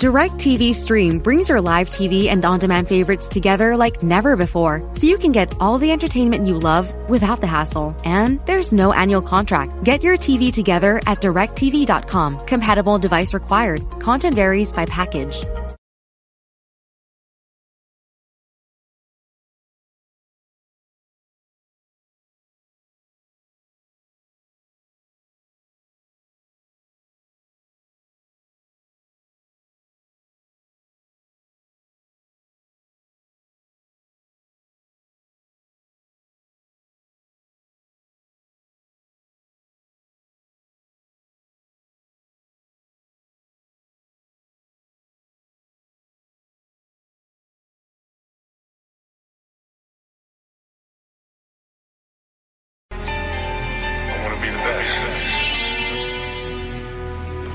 DirecTV Stream brings your live TV and on demand favorites together like never before, so you can get all the entertainment you love without the hassle. And there's no annual contract. Get your TV together at directv.com. Compatible device required. Content varies by package. Best.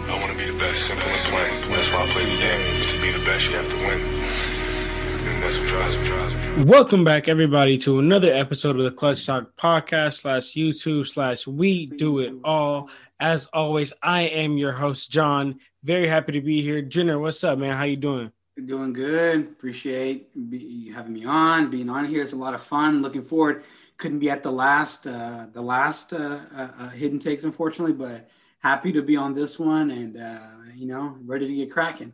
I want to be the best. Simple and plain. That's why I play the game. To be the best, you have to win. And that's what drives me. Drives me. Welcome back, everybody, to another episode of the Clutch Talk podcast slash YouTube slash We Do It All. As always, I am your host, John. Very happy to be here. Jenner, what's up, man? How you doing? Doing good. Appreciate be, having me on. Being on here is a lot of fun. Looking forward. Couldn't be at the last, uh, the last uh, uh, uh, hidden takes, unfortunately, but happy to be on this one, and uh, you know, ready to get cracking.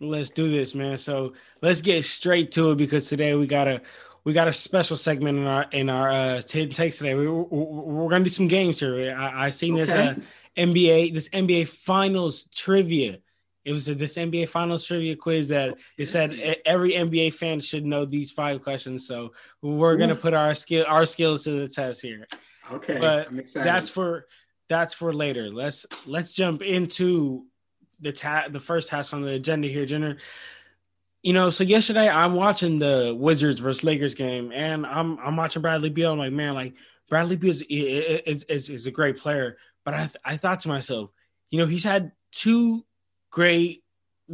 Let's do this, man. So let's get straight to it because today we got a we got a special segment in our in our uh, hidden takes today. We, we, we're gonna do some games here. I, I seen this uh, NBA this NBA Finals trivia. It was a, this NBA Finals trivia quiz that it said every NBA fan should know these five questions. So we're gonna put our skill our skills to the test here. Okay, But. That's for that's for later. Let's let's jump into the ta- the first task on the agenda here, Jenner. You know, so yesterday I'm watching the Wizards versus Lakers game, and I'm I'm watching Bradley Beal. I'm like, man, like Bradley Beal is is, is, is a great player, but I I thought to myself, you know, he's had two great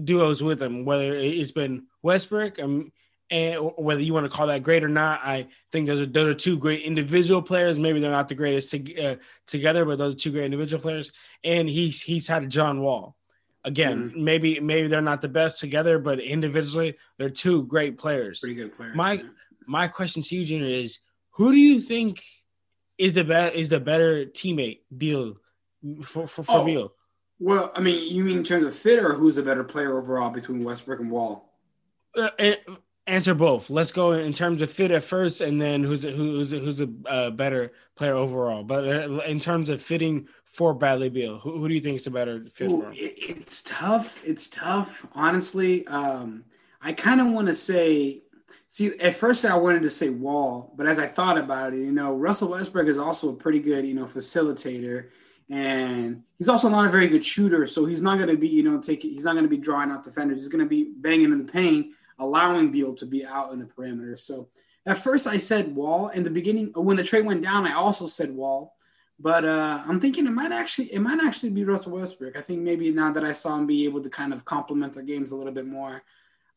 duos with him, whether it's been Westbrook um, and or whether you want to call that great or not. I think those are those are two great individual players. Maybe they're not the greatest to, uh, together, but those are two great individual players. And he's he's had a John Wall. Again, maybe maybe they're not the best together, but individually they're two great players. pretty good player. My my question to you, Junior, is who do you think is the best is the better teammate Beal for for, for Oh. Beal? Well, I mean, you mean in terms of fit, or who's a better player overall between Westbrook and Wall? Uh, answer both. Let's go in terms of fit at first, and then who's a, who's a, who's a uh, better player overall. But uh, in terms of fitting for Bradley Beal, who, who do you think is the better fit Ooh, for him? it, it's tough. It's tough. Honestly, um, I kind of want to say. See, at first I wanted to say Wall, but as I thought about it, you know, Russell Westbrook is also a pretty good, you know, facilitator, and he's also not a very good shooter. So he's not going to be, you know, taking. He's not going to be drawing out defenders. He's going to be banging in the paint, allowing Beal to be out in the perimeter. So at first I said Wall. In the beginning, when the trade went down, I also said Wall. But uh, I'm thinking it might actually it might actually be Russell Westbrook. I think maybe now that I saw him be able to kind of complement their games a little bit more,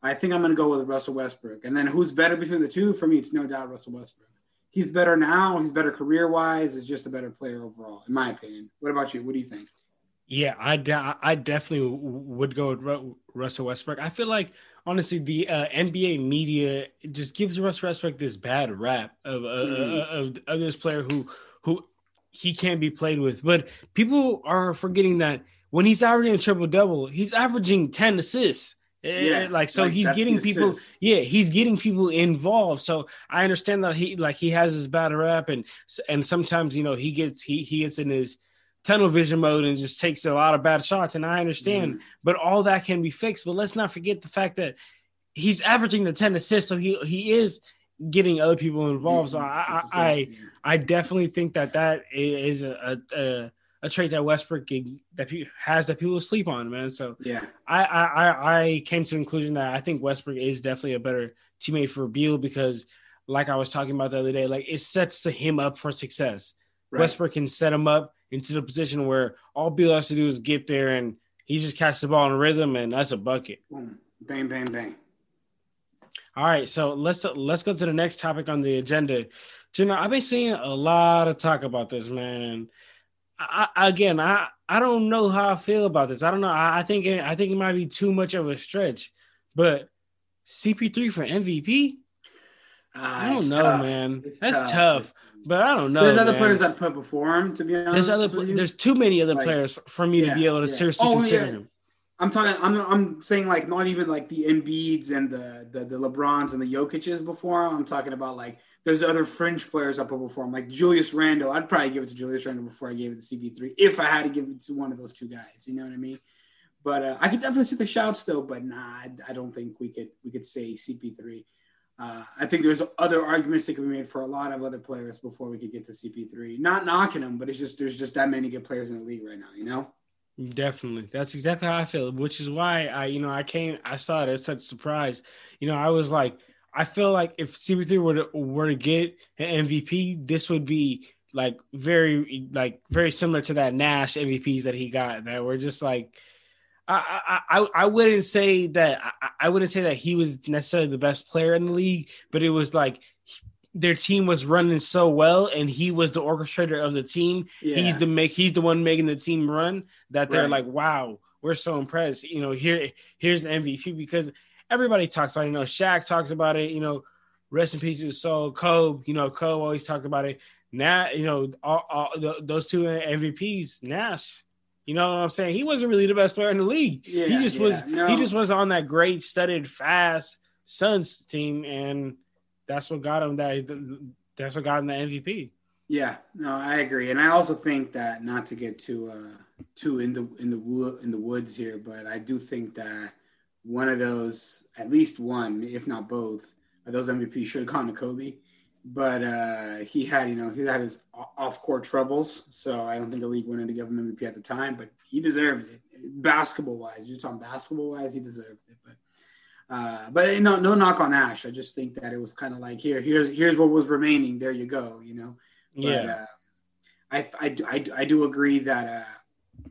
I think I'm going to go with Russell Westbrook. And then who's better between the two? For me, it's no doubt Russell Westbrook. He's better now. He's better career wise. He's just a better player overall, in my opinion. What about you? What do you think? Yeah, I, de- I definitely would go with Russell Westbrook. I feel like honestly, the uh, NBA media just gives Russell Westbrook this bad rap of, uh, Mhm. of of this player who who he can't be played with. But people are forgetting that when he's averaging a triple double, he's averaging ten assists. Eh, Yeah, like so like, he's getting people assist. yeah he's getting people involved. So i understand that he like he has his bad rap and and sometimes you know he gets he he gets in his tunnel vision mode and just takes a lot of bad shots and i understand but all that can be fixed. But let's not forget the fact that he's averaging the 10 assists so he he is getting other people involved. So i i i, I definitely think that that is a a, a trait that westbrook that has that people sleep on man so yeah, I, I I came to the conclusion that I think Westbrook is definitely a better teammate for Beal because, like I was talking about the other day, like it sets the, him up for success. right. Westbrook can set him up into the position where all Beal has to do is get there and he just catches the ball in rhythm and that's a bucket. Boom. Bang, bang, bang. All right, so let's let's go to the next topic on the agenda. Jenna, I've been seeing a lot of talk about this, man. I, I, again, I I don't know how I feel about this. I don't know. I, I think it, I think it might be too much of a stretch, but CP3 for MVP. I ah, don't know, tough. man. It's That's tough. It's- But I don't know. there's other man. players that put before him. To be honest, There's other. with pl- you. There's too many other Like, players for me yeah, to be able to yeah. seriously Oh, consider yeah. him. I'm talking. I'm I'm saying like not even like the Embiids and the the, the LeBrons and the Jokic's before him. I'm talking about like there's other fringe players I put before him, like Julius Randle. I'd probably give it to Julius Randle before I gave it to CP3 if I had to give it to one of those two guys. You know what I mean? But uh, I could definitely see the shouts though. But nah, I, I don't think we could we could say CP3. Uh, I think there's other arguments that can be made for a lot of other players before we could get to CP3. Not knocking them, but it's just there's just that many good players in the league right now. You know? Definitely. That's exactly how I feel, which is why I, you know, I came, I saw it as such a surprise. You know, I was like, I feel like if CP3 were to, were to get an MVP, this would be like very, like very similar to that Nash MVPs that he got that were just like, I, I, I, I wouldn't say that, I, I wouldn't say that he was necessarily the best player in the league, but it was like their team was running so well and he was the orchestrator of the team Yeah. he's the make he's the one making the team run that they're Right. like wow we're so impressed you know here here's mvp because everybody talks about it. You know Shaq talks about it you know rest in peace his soul. Kobe you know Kobe always talked about it. Now you know all, all th- those two mvps nash you know what i'm saying? He wasn't really the best player in the league. Yeah, he just yeah, was no. he just was on that great studded fast suns team and that's what got him that that's what got him the mvp Yeah, no, I agree, and I also think that not to get too uh, too in the in the wo- in the woods here, but I do think that one of those, at least one, if not both, of those MVPs should have gone to Kobe. But uh, he had, you know, he had his off court troubles, so I don't think the league wanted to give him MVP at the time. But he deserved it, basketball wise. You're talking basketball wise, he deserved it. But uh, but no, no knock on Nash. I just think that it was kind of like here, here's here's what was remaining. There you go. You know. But, yeah uh, I, I, I, do- I do agree that uh,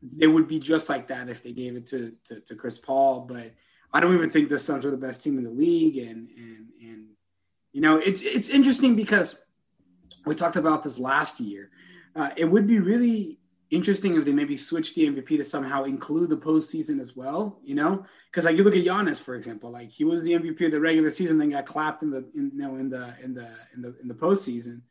they would be just like that if they gave it to, to, to Chris Paul. But I don't even think the Suns are the best team in the league. And, and, and you know, it's, it's interesting because we talked about this last year. Uh, it would be really interesting if they maybe switch the MVP to somehow include the postseason as well, you know? Because like you look at Giannis, for example, like he was the MVP of the regular season, then got clapped in the in, you know in the in the in the in the postseason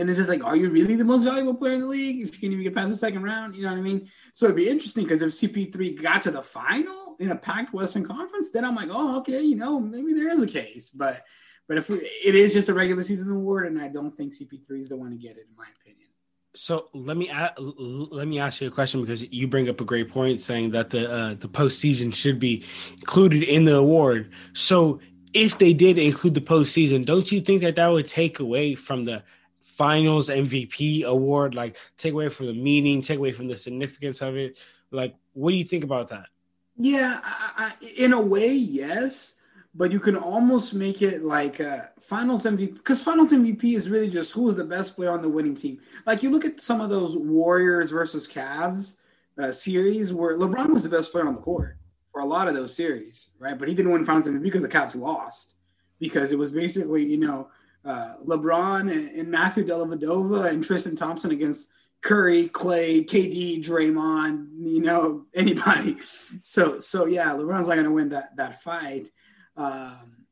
then it's just like, are you really the most valuable player in the league if you can even get past the second round? You know what I mean? So it'd be interesting because if CP3 got to the final in a packed Western Conference, then I'm like, oh, okay, you know, maybe there is a case. But but if we, it is just a regular season award, and I don't think CP3 is the one to get it, in my opinion. So let me let me ask you a question because you bring up a great point, saying that the uh, the postseason should be included in the award. So if they did include the postseason, don't you think that that would take away from the Finals MVP award, like take away from the meaning, take away from the significance of it? Like, what do you think about that? Yeah, I, I, in a way, yes. But you can almost make it like uh, Finals MVP because Finals MVP is really just who is the best player on the winning team. Like you look at some of those Warriors versus Cavs uh, series where LeBron was the best player on the court for a lot of those series, right? But he didn't win Finals MVP because the Cavs lost because it was basically you know uh, LeBron and, and Matthew Dellavedova and Tristan Thompson against Curry, Clay, KD, Draymond, you know, anybody. So, so yeah, LeBron's not going to win that that fight. Um,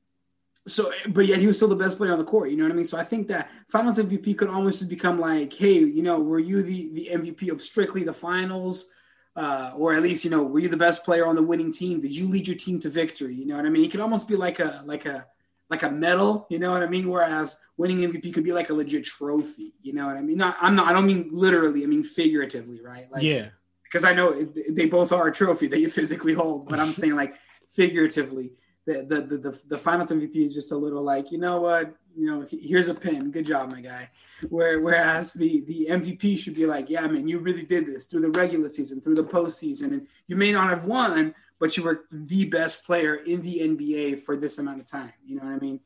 so, but yet he was still the best player on the court. You know what I mean? So I think that Finals MVP could almost just become like, hey, you know, were you the the MVP of strictly the finals? Uh, or at least, you know, were you the best player on the winning team? Did you lead your team to victory? You know what I mean? It could almost be like a like a like a medal, you know what I mean? Whereas winning MVP could be like a legit trophy, you know what I mean? Not, I'm not, I don't mean literally, I mean figuratively, right? Like, yeah, because I know it, they both are a trophy that you physically hold, but I'm saying like figuratively, the, the the the finals MVP is just a little like, you know what, you know, here's a pin, good job, my guy. Where whereas the the MVP should be like, yeah, man, you really did this through the regular season, through the postseason, and you may not have won, but you were the best player in the NBA for this amount of time. You know what I mean?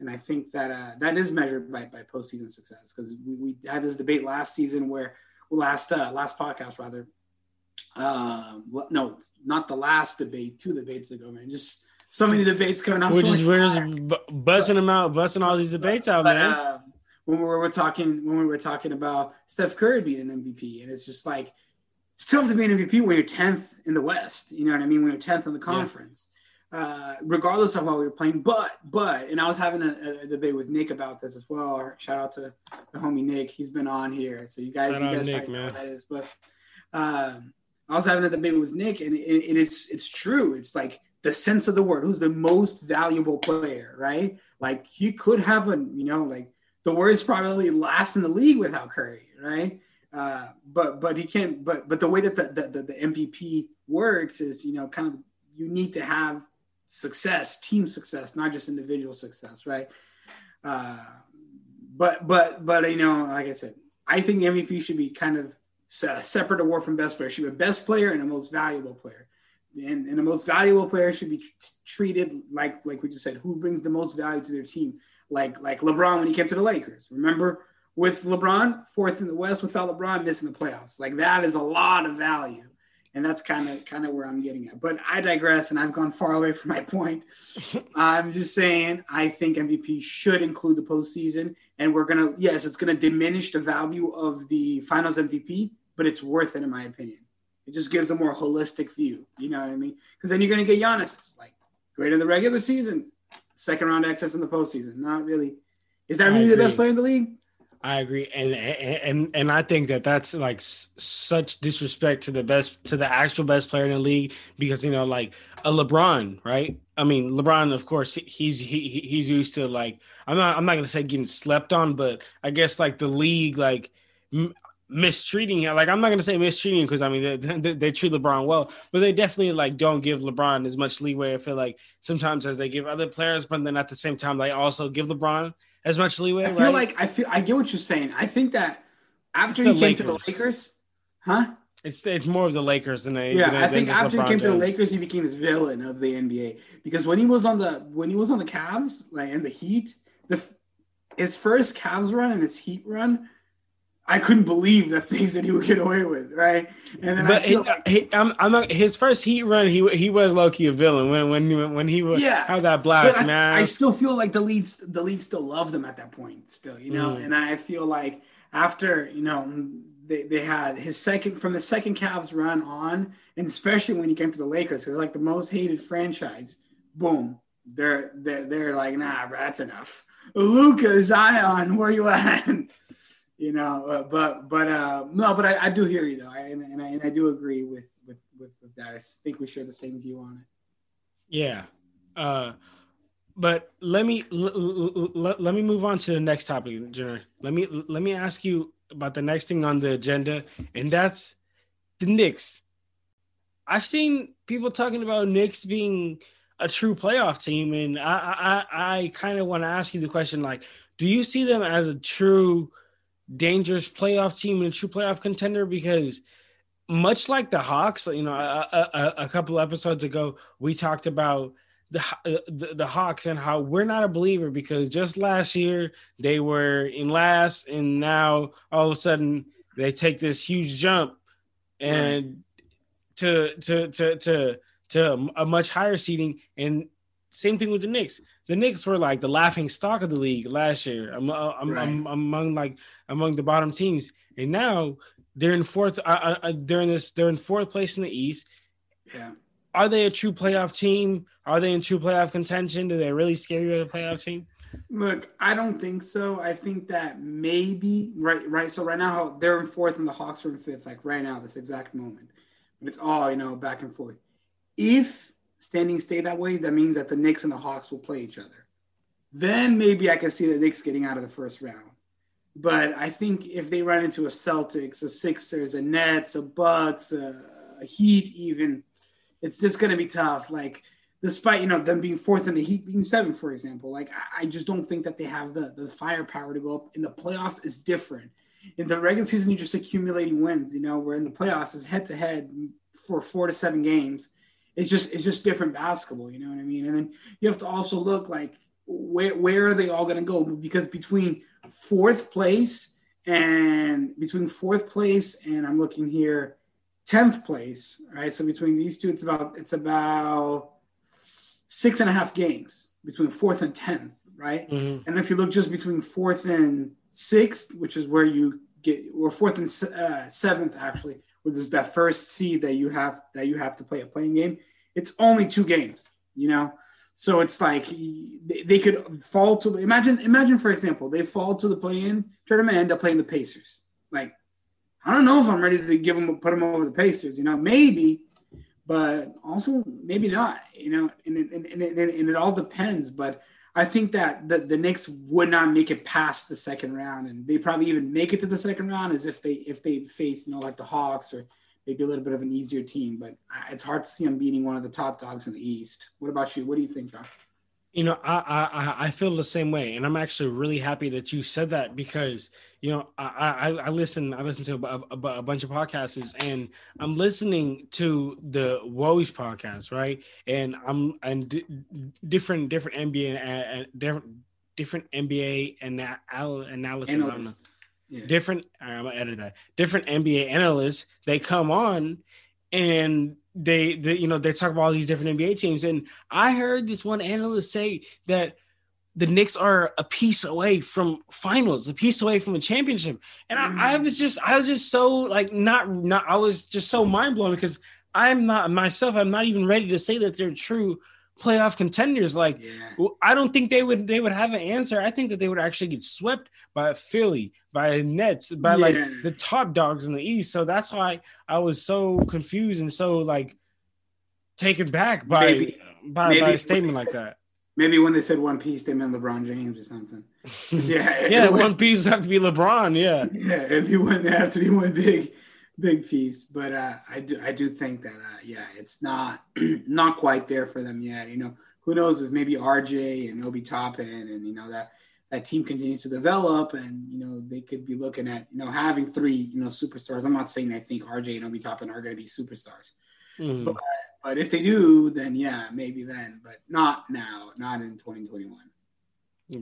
And I think that uh, that is measured by by postseason success because we, we had this debate last season where last uh, last podcast rather. Uh, no, not the last debate. Two debates ago, man. Just so many debates coming out. we're so just we're just bu- busting them out, busting all these debates out, But, man. uh, when we were talking when we were talking about Steph Curry being an MVP, and it's just like it's tough to be an MVP when you're 10th in the West. You know what I mean? When you're 10th in the conference, yeah. uh, regardless of how we are playing. But, but, and I was having a, a, debate with Nick about this as well. Shout out to the homie Nick. He's been on here. So you guys, Shout you guys Nick, know what that is. But um, I was having a debate with Nick, and it, it is, it's true. It's like the sense of the word. Who's the most valuable player, right? Like he could have a, you know, like the word is probably last in the league without Curry, right? Uh, but but he can't. But but the way that the, the the MVP works is you know kind of you need to have success, team success, not just individual success, right? Uh, but but but you know, like I said, I think MVP should be kind of a separate award from best player. Should be a best player and a most valuable player. And, and the most valuable player should be t- treated like like we just said, who brings the most value to their team, like like LeBron when he came to the Lakers. Remember, with LeBron, fourth in the West, without LeBron missing the playoffs. Like that is a lot of value. And that's kind of kind of where I'm getting at. But I digress and I've gone far away from my point. I'm just saying I think MVP should include the postseason. And we're gonna yes, it's gonna diminish the value of the finals MVP, but it's worth it in my opinion. It just gives a more holistic view. You know what I mean? Because then you're gonna get Giannis like great in the regular season, second round access in the postseason. Not really. Is that really the best player in the league? I agree, and and and I think that that's like such disrespect to the best to the actual best player in the league because you know like a LeBron, right? I mean LeBron, of course, he's he he's used to like I'm not I'm not gonna say getting slept on, but I guess like the league like mistreating him. Like I'm not gonna say mistreating because I mean they, they, they, treat LeBron well, but they definitely like don't give LeBron as much leeway. I feel like sometimes as they give other players, but then at the same time they also give LeBron as much leeway. I feel right? like I feel I get what you're saying. I think that after he came Lakers. to the Lakers, huh? It's it's more of the Lakers than a yeah. Than, I think after LeBron he came James. to the Lakers, he became this villain of the NBA because when he was on the when he was on the Cavs, like in the Heat, the his first Cavs run and his Heat run I couldn't believe the things that he would get away with, right? And then but it, like, he, I'm, I'm not, his first Heat run, he he was low key a villain when when when he was yeah how that black I, man. I still feel like the leads the leads still love them at that point, still, you know. Mm. And I feel like after you know they, they had his second from the second Cavs run on, and especially when he came to the Lakers, because like the most hated franchise. Boom, they're they're they're like nah, bro, that's enough. Luka Zion, where you at? you know. Uh, but but uh, no, but I, I, do hear you though, I, and, and, I, and I do agree with, with with that. I think we share the same view on it. Yeah, uh, but let me l- l- l- let me move on to the next topic, Jenner. Let me let me ask you about the next thing on the agenda, and that's the Knicks. I've seen people talking about Knicks being a true playoff team, and I I, I kind of want to ask you the question: like, do you see them as a true dangerous playoff team and a true playoff contender because much like the Hawks, you know, a, a, a couple episodes ago, we talked about the, the, the Hawks and how we're not a believer because just last year they were in last, and now all of a sudden they take this huge jump and right. to to to to to a much higher seeding. And same thing with the Knicks. The Knicks were like the laughing stock of the league last year. I'm, I'm, right. I'm among like among the bottom teams, and now they're in fourth. Uh, uh, uh, they're in this. They're in fourth place in the East. Yeah. Are they a true playoff team? Are they in true playoff contention? Do they really scare you as a playoff team? Look, I don't think so. I think that maybe right, right. So right now they're in fourth, and the Hawks are in fifth. Like right now, this exact moment, but it's all you know back and forth. If standings stay that way, that means that the Knicks and the Hawks will play each other. Then maybe I can see the Knicks getting out of the first round. But I think if they run into a Celtics, a Sixers, a Nets, a Bucks, a, a Heat, even, it's just going to be tough. Like, despite you know them being fourth and the Heat being seven, for example, like I, I just don't think that they have the the firepower to go up. In the playoffs, is different. In the regular season, you're just accumulating wins. You know, where in the playoffs is head to head for four to seven games. It's just it's just different basketball. You know what I mean? And then you have to also look like where where are they all going to go? Because between fourth place and between fourth place and I'm looking here, tenth place, right? So between these two, it's about it's about six and a half games between fourth and tenth, right? Mm-hmm. And if you look just between fourth and sixth, which is where you get, or fourth and uh, seventh actually, where there's that first seed that you have that you have to play a play-in game. It's only two games, you know. So it's like they, they could fall to the, imagine imagine for example they fall to the play-in tournament and end up playing the Pacers. Like I don't know if I'm ready to give them put them over the Pacers. You know, maybe, but also maybe not. You know, and and, and, and, and it all depends. But I think that the, the Knicks would not make it past the second round, and they probably even make it to the second round as if they if they face you know like the Hawks or maybe a little bit of an easier team. But uh, it's hard to see them beating one of the top dogs in the East. What about you? What do you think, Josh? You know, I I I feel the same way, and I'm actually really happy that you said that because you know I I, I listen I listen to a, a, a, bunch of podcasts and I'm listening to the Woj podcast, right? And I'm and d- different different NBA and uh, uh, different different NBA and analysis. Yeah. Different. I'm gonna edit that. Different NBA analysts they come on and they, they you know they talk about all these different NBA teams, and I heard this one analyst say that the Knicks are a piece away from finals, a piece away from a championship, and I, mm. I was just I was just so like not not I was just so mind blown because I'm not myself. I'm not even ready to say that they're true playoff contenders. Like yeah. I don't think they would they would have an answer. I think that they would actually get swept by Philly, by Nets, by yeah. like the top dogs in the East. So that's why I was so confused and so like taken back by maybe, by, maybe by a statement like that. Maybe when they said One Piece, they meant LeBron James or something. Yeah, yeah. One Piece have to be LeBron. Yeah, yeah. If you want, they have to be one big big piece. But uh, I do I do think that uh, yeah, it's not not quite there for them yet. You know, who knows if maybe RJ and Obi Toppin and you know that that team continues to develop and you know they could be looking at you know having three you know superstars. I'm not saying I think RJ and Obi Toppin are going to be superstars, mm. but but if they do, then yeah, maybe then, but not now, not in 2021.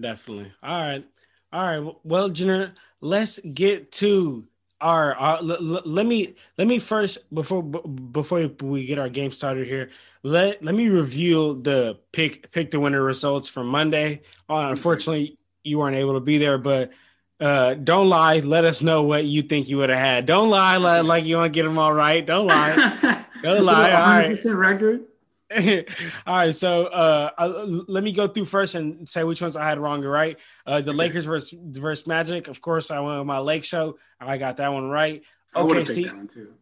Definitely. All right. All right. Well, Jenner, let's get to our, uh, l- l- let me let me first before before we get our game started here. Let let me review the pick pick the winner results from Monday. Uh, unfortunately, you weren't able to be there, but uh, don't lie. Let us know what you think you would have had. Don't lie like, like you want to get them all right. Don't lie. don't lie. All right. record. All right, so uh, uh, let me go through first and say which ones I had wrong or right. Uh, the Lakers versus versus Magic. Of course, I went with my Lake Show. I got that one right. Okay, see. That one too.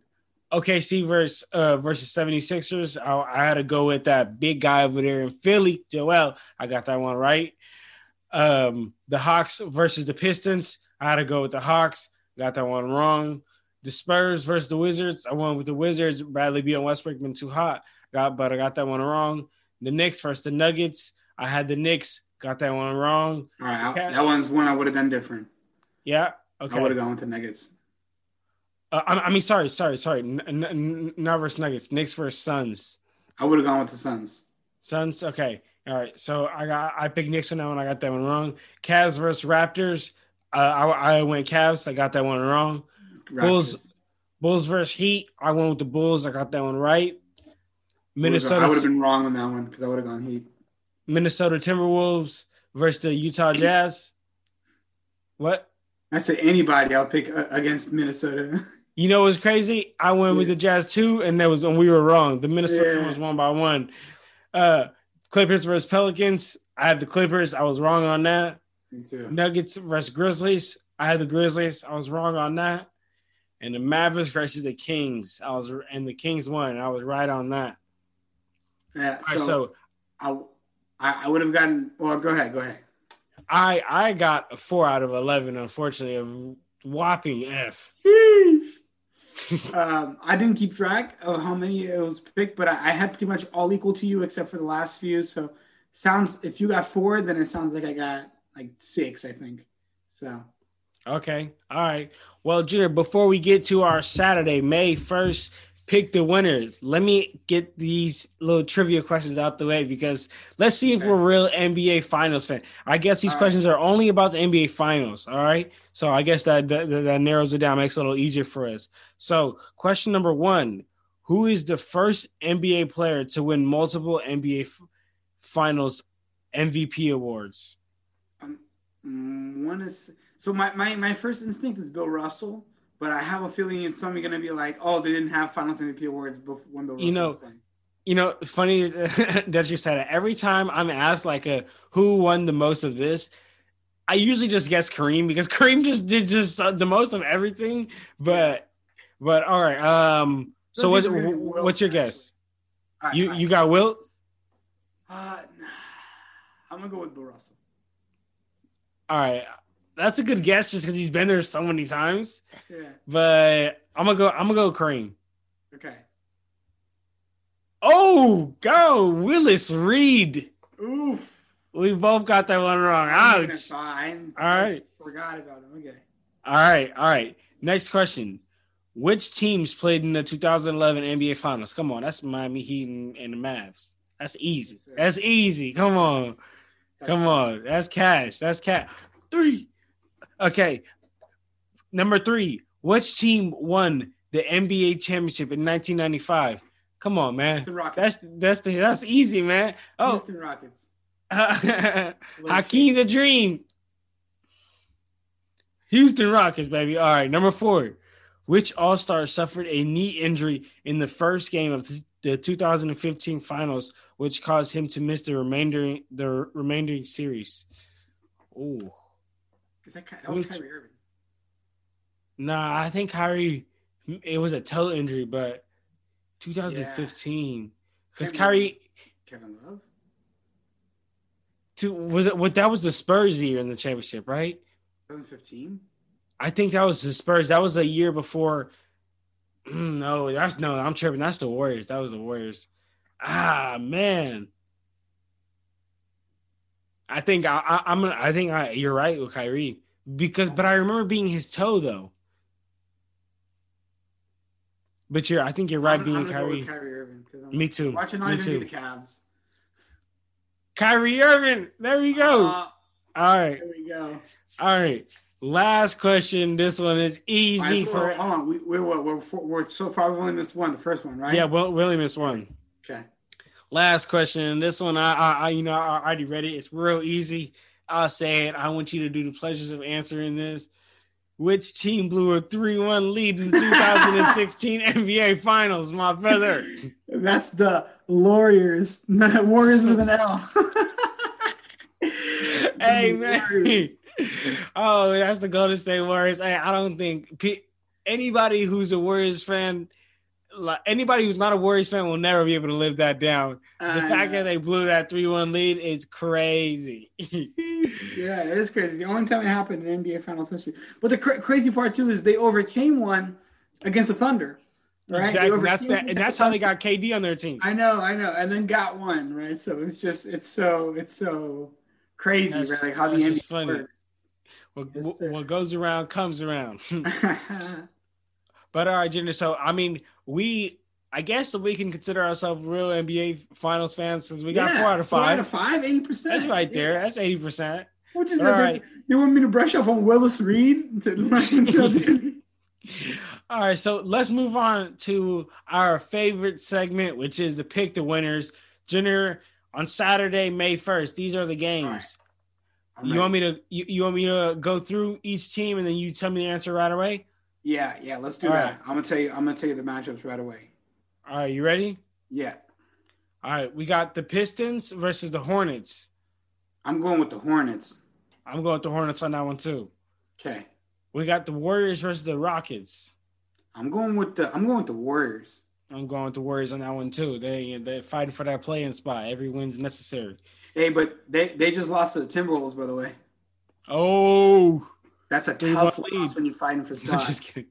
OKC versus uh, versus 76ers. I, I, had to go with that big guy over there in Philly, Joel. I got that one right. Um, the Hawks versus the Pistons. I had to go with the Hawks. Got that one wrong. The Spurs versus the Wizards. I went with the Wizards. Bradley Beal Westbrook been too hot. Got, but I got that one wrong. The Knicks versus the Nuggets. I had the Knicks. Got that one wrong. All right, that one's one I would have done different. Yeah. Okay. I would have gone with the Nuggets. Uh, I, I, mean, sorry, sorry, sorry. N- n- not versus Nuggets. Knicks versus Suns. I would have gone with the Suns. Suns. Okay. All right. So I got I picked Knicks on that one. I got that one wrong. Cavs versus Raptors. Uh, I, I went Cavs. I got that one wrong. Raptors. Bulls. Bulls versus Heat. I went with the Bulls. I got that one right. Minnesota. I would have been wrong on that one because I would have gone Heat. Minnesota Timberwolves versus the Utah Jazz. What? I said anybody. I'll pick uh, against Minnesota. You know what's crazy? I went yeah. with the Jazz too, and that was and we were wrong. The Minnesota yeah. was one by won. Uh, Clippers versus Pelicans. I had the Clippers. I was wrong on that. Me too. Nuggets versus Grizzlies. I had the Grizzlies. I was wrong on that. And the Mavericks versus the Kings. I was and the Kings won. I was right on that. Yeah. So, right, so I I would have gotten. Well, go ahead. Go ahead. I I got a four out of eleven. Unfortunately, a whopping F. um, I didn't keep track of how many it was picked, but I, I, had pretty much all equal to you except for the last few. So sounds if you got four, then it sounds like I got like six. I think so. Okay. All right. Well, Junior, before we get to our Saturday, May 1st pick the winners. Let me get these little trivia questions out the way because let's see if we're real NBA Finals fan. I guess these all questions right. are only about the NBA Finals. All right, so I guess that, that that narrows it down, makes it a little easier for us. So, question number one: Who is the first NBA player to win multiple NBA Finals MVP awards? Um, mm, one is so my, my my first instinct is Bill Russell but I have a feeling it's somebody gonna be like, oh, they didn't have Finals MVP awards before when Bill Russell You know, was playing. You know, funny that you said it. Every time I'm asked like a who won the most of this, I usually just guess Kareem because Kareem just did just uh, the most of everything. But but all right. Um. So what, These are gonna be Wilt, what's your guess? Right, You right. you got Wilt. Uh, I'm gonna go with Bill Russell. All right. That's a good guess just because he's been there so many times. Yeah. But I'm gonna go. I'm gonna go Kareem. Okay. Oh, go Willis Reed. Oof. We both got that one wrong. Ouch. fine. All right. Forgot about him. Okay. All right, all right. Next question: Which teams played in the 2011 NBA Finals? Come on, that's Miami Heat and, and the Mavs. That's easy. Yes. That's easy. Come on, come on. That's cash. That's cash. Three. Okay. Number three. Which team won the NBA championship in 1995? Come on, man. Houston Rockets. That's that's the that's easy, man. Oh, Houston Rockets. Hakeem the Dream. Houston Rockets, baby. All right, number four. Which All Star suffered a knee injury in the first game of the 2015 Finals, which caused him to miss the remainder the remaining series? Oh, Is that, that was Kyrie Irving. nah, I think Kyrie. It was a toe injury, but 2015 because Kevin Kyrie. Kevin Love. To, was it what that was the Spurs year in the championship, right? 2015. I think that was the Spurs. That was a year before. Mm, No, that's no. I'm tripping. That's the Warriors. That was the Warriors. Ah man. I think I, I, I'm. I think I, you're right with Kyrie because, but I remember being his toe though. But you're. I think you're right I'm, being I'm Kyrie. Kyrie Irving I'm Me too. watching not Me even too. be the Cavs. Kyrie Irving. There we go. Uh, All right. there we go. All right. Last question. This one is easy so, for. hold on. We, we're, what, we're, we're so far we've only missed one. The first one, right? Yeah, well, Willie missed one. Okay. Last question. This one, I, I, I, you know, I already read it. It's real easy. I'll say it. I want you to do the pleasures of answering this. Which team blew a three-one lead in 2016 NBA Finals, my brother? That's the Warriors. Warriors with an L. hey man. Oh, that's the Golden State Warriors. Hey, I don't think anybody who's a Warriors fan, like anybody who's not a Warriors fan, will never be able to live that down. The fact know. that they blew that three-one lead is crazy. Yeah, it is crazy. The only time it happened in NBA Finals history. But the cra- crazy part too is they overcame one against the Thunder. Right? Exactly. That's that, and that's how they got KD on their team. I know, I know, and then got one right. So it's just, it's so, it's so crazy, That's- right? Like how the NBA funny. works. What, Yes, what- what goes around comes around. but all right, Junior. So I mean, we I guess we can consider ourselves real NBA Finals fans since we got Yeah, four out of five. Four out of five, eighty percent. That's right there. That's eighty percent. Which is All like, right. they, want me to brush up on Willis Reed to All right, so let's move on to our favorite segment, which is the pick the winners. Junior, on Saturday, May first, these are the games. Right. You want me to you, you want me to go through each team and then you tell me the answer right away? Yeah, yeah. Let's do All that. right. I'm gonna tell you. I'm gonna tell you the matchups right away. All right, you ready? Yeah, All right, we got the Pistons versus the Hornets. I'm going with the Hornets. I'm going with the Hornets on that one too. Okay, We got the Warriors versus the Rockets. I'm going with the. I'm going with the Warriors. I'm going with the Warriors on that one too. They they're fighting for that play-in spot. Every win's necessary. Hey, but they they just lost to the Timberwolves, by the way. Oh, That's a tough loss lead. when you're fighting for I'm spots. just kidding.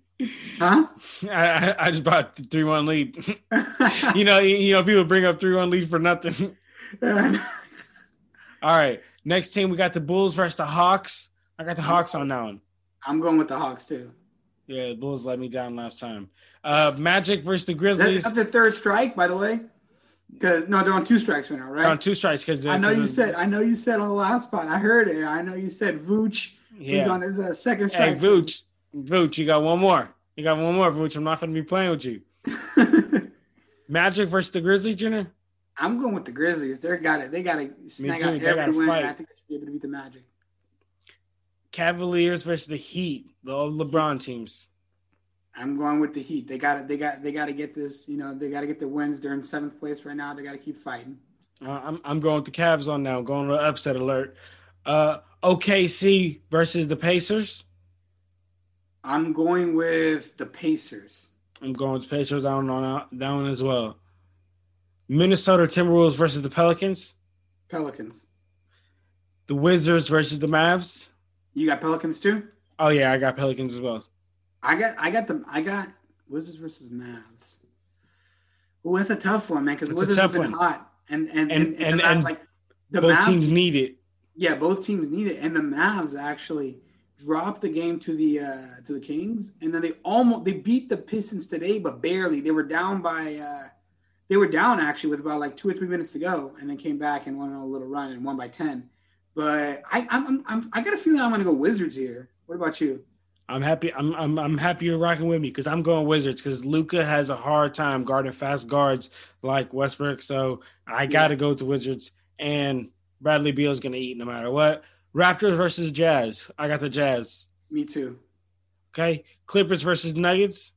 Huh? I, I, just bought the three one lead. you know, you, know, people bring up three one lead for nothing. All right, next team we got the Bulls versus the Hawks. I got the Hawks on that one. I'm going with the Hawks too. Yeah, the Bulls let me down last time. Uh, Magic versus the Grizzlies. that's their third strike, by the way. Because no, they're on two strikes right now, right? on two strikes because I know you said. I know you said on the last spot. I heard it. I know you said Vooch. He's on his uh, second Hey, strike. Vooch, Vooch, you got one more. You got one more, Vooch. I'm not going to be playing with you. Magic versus the Grizzlies, Junior. I'm going with the Grizzlies. They got it. They got to snag out every win. I think they should be able to beat the Magic. Cavaliers versus the Heat, the old LeBron teams. I'm going with the Heat. They got it. They got. They got to get this. You know, they got to get the wins. They're in seventh place right now. They got to keep fighting. Uh, I'm I'm going with the Cavs on now. Going to upset alert. Uh, OKC versus the Pacers. I'm going with the Pacers. I'm going with the Pacers down on uh, that one as well. Minnesota Timberwolves versus the Pelicans. Pelicans. The Wizards versus the Mavs. You got Pelicans too? Oh yeah, I got Pelicans as well. I got I got them. I got Wizards versus Mavs. Oh, that's a tough one, man. Because Wizards have been one. hot, and and and, and, and, and, and like the both Mavs, teams need it. Yeah, both teams need it, and the Mavs actually dropped the game to the uh to the Kings, and then they almost they beat the Pistons today, but barely. They were down by uh they were down actually with about like two or three minutes to go, and then came back and went on a little run and won by ten. But I I'm, I'm I got a feeling I'm going to go Wizards here. What about you? I'm happy. I'm I'm I'm happy you're rocking with me because I'm going Wizards because Luka has a hard time guarding fast guards like Westbrook. So I got to go with the Wizards, and Bradley Beal's going to eat no matter what. Raptors versus Jazz. I got the Jazz. Me too. Okay. Clippers versus Nuggets.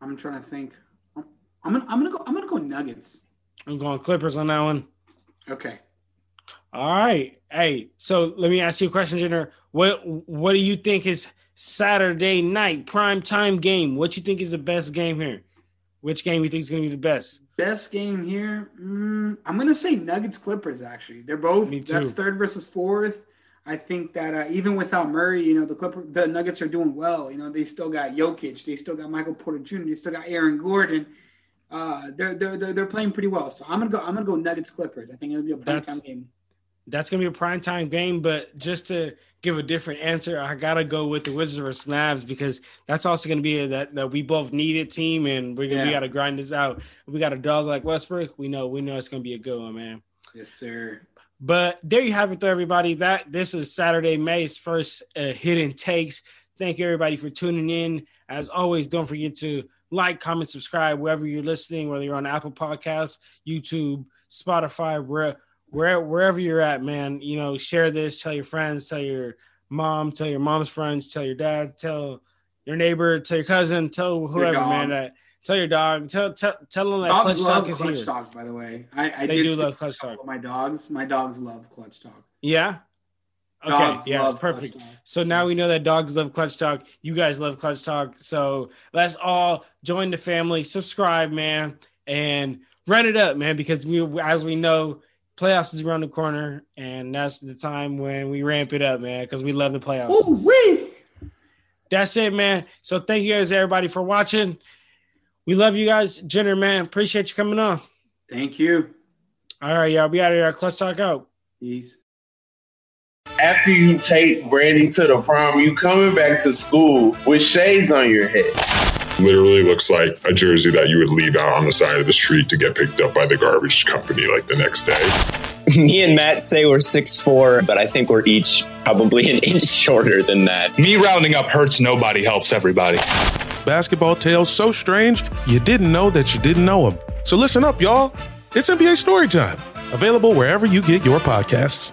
I'm trying to think. I'm gonna I'm gonna go I'm gonna go Nuggets. I'm going Clippers on that one. Okay. All right. Hey, so let me ask you a question, Jenner. What what do you think is Saturday night prime time game? What you think is the best game here? Which game you think is going to be the best? Best game here. Mm, I'm going to say Nuggets Clippers. Actually, they're both. That's third versus fourth. I think that uh, even without Murray, you know, the Clipper, the Nuggets are doing well. You know, they still got Jokic, they still got Michael Porter Jr., they still got Aaron Gordon. Uh, they're, they're they're they're playing pretty well. So I'm gonna go. I'm gonna go Nuggets Clippers. I think it'll be a prime time game. That's gonna be a prime time game, but just to give a different answer, I gotta go with the Wizards versus Mavs because that's also gonna be a, that that we both need a team, and we're gonna yeah. we gotta grind this out. We got a dog like Westbrook. We know we know it's gonna be a good one, man. Yes, sir. But there you have it, though, everybody. That this is Saturday May's first uh, hidden takes. Thank you, everybody, for tuning in. As always, don't forget to like, comment, subscribe wherever you're listening, whether you're on Apple Podcasts, YouTube, Spotify, where, where wherever you're at, man. You know, share this, tell your friends, tell your mom, tell your mom's friends, tell your dad, tell your neighbor, tell your cousin, tell whoever, man. That Tell your dog. Tell tell, tell them that dogs Clutch love Talk is Clutch here. Talk. By the way, I, I they do love Clutch Talk. My dogs, my dogs love Clutch Talk. Yeah. Okay. Dogs yeah. Perfect. So now we know that dogs love Clutch Talk. You guys love Clutch Talk. So let's all join the family. Subscribe, man, and run it up, man. Because we, as we know, playoffs is around the corner, and that's the time when we ramp it up, man. Because we love the playoffs. Ooh-wee. That's it, man. So thank you guys, everybody, for watching. We love you guys. Jenner, man, appreciate you coming on. Thank you. All right, y'all. Be out of here. Let's talk out. Peace. After you take Brandy to the prom, you coming back to school with shades on your head. Literally looks like a jersey that you would leave out on the side of the street to get picked up by the garbage company like the next day. Me and Matt say we're six four, but I think we're each probably an inch shorter than that. Me rounding up hurts nobody, helps everybody basketball tales so strange you didn't know that you didn't know them. So listen up, y'all. It's NBA Storytime, available wherever you get your podcasts.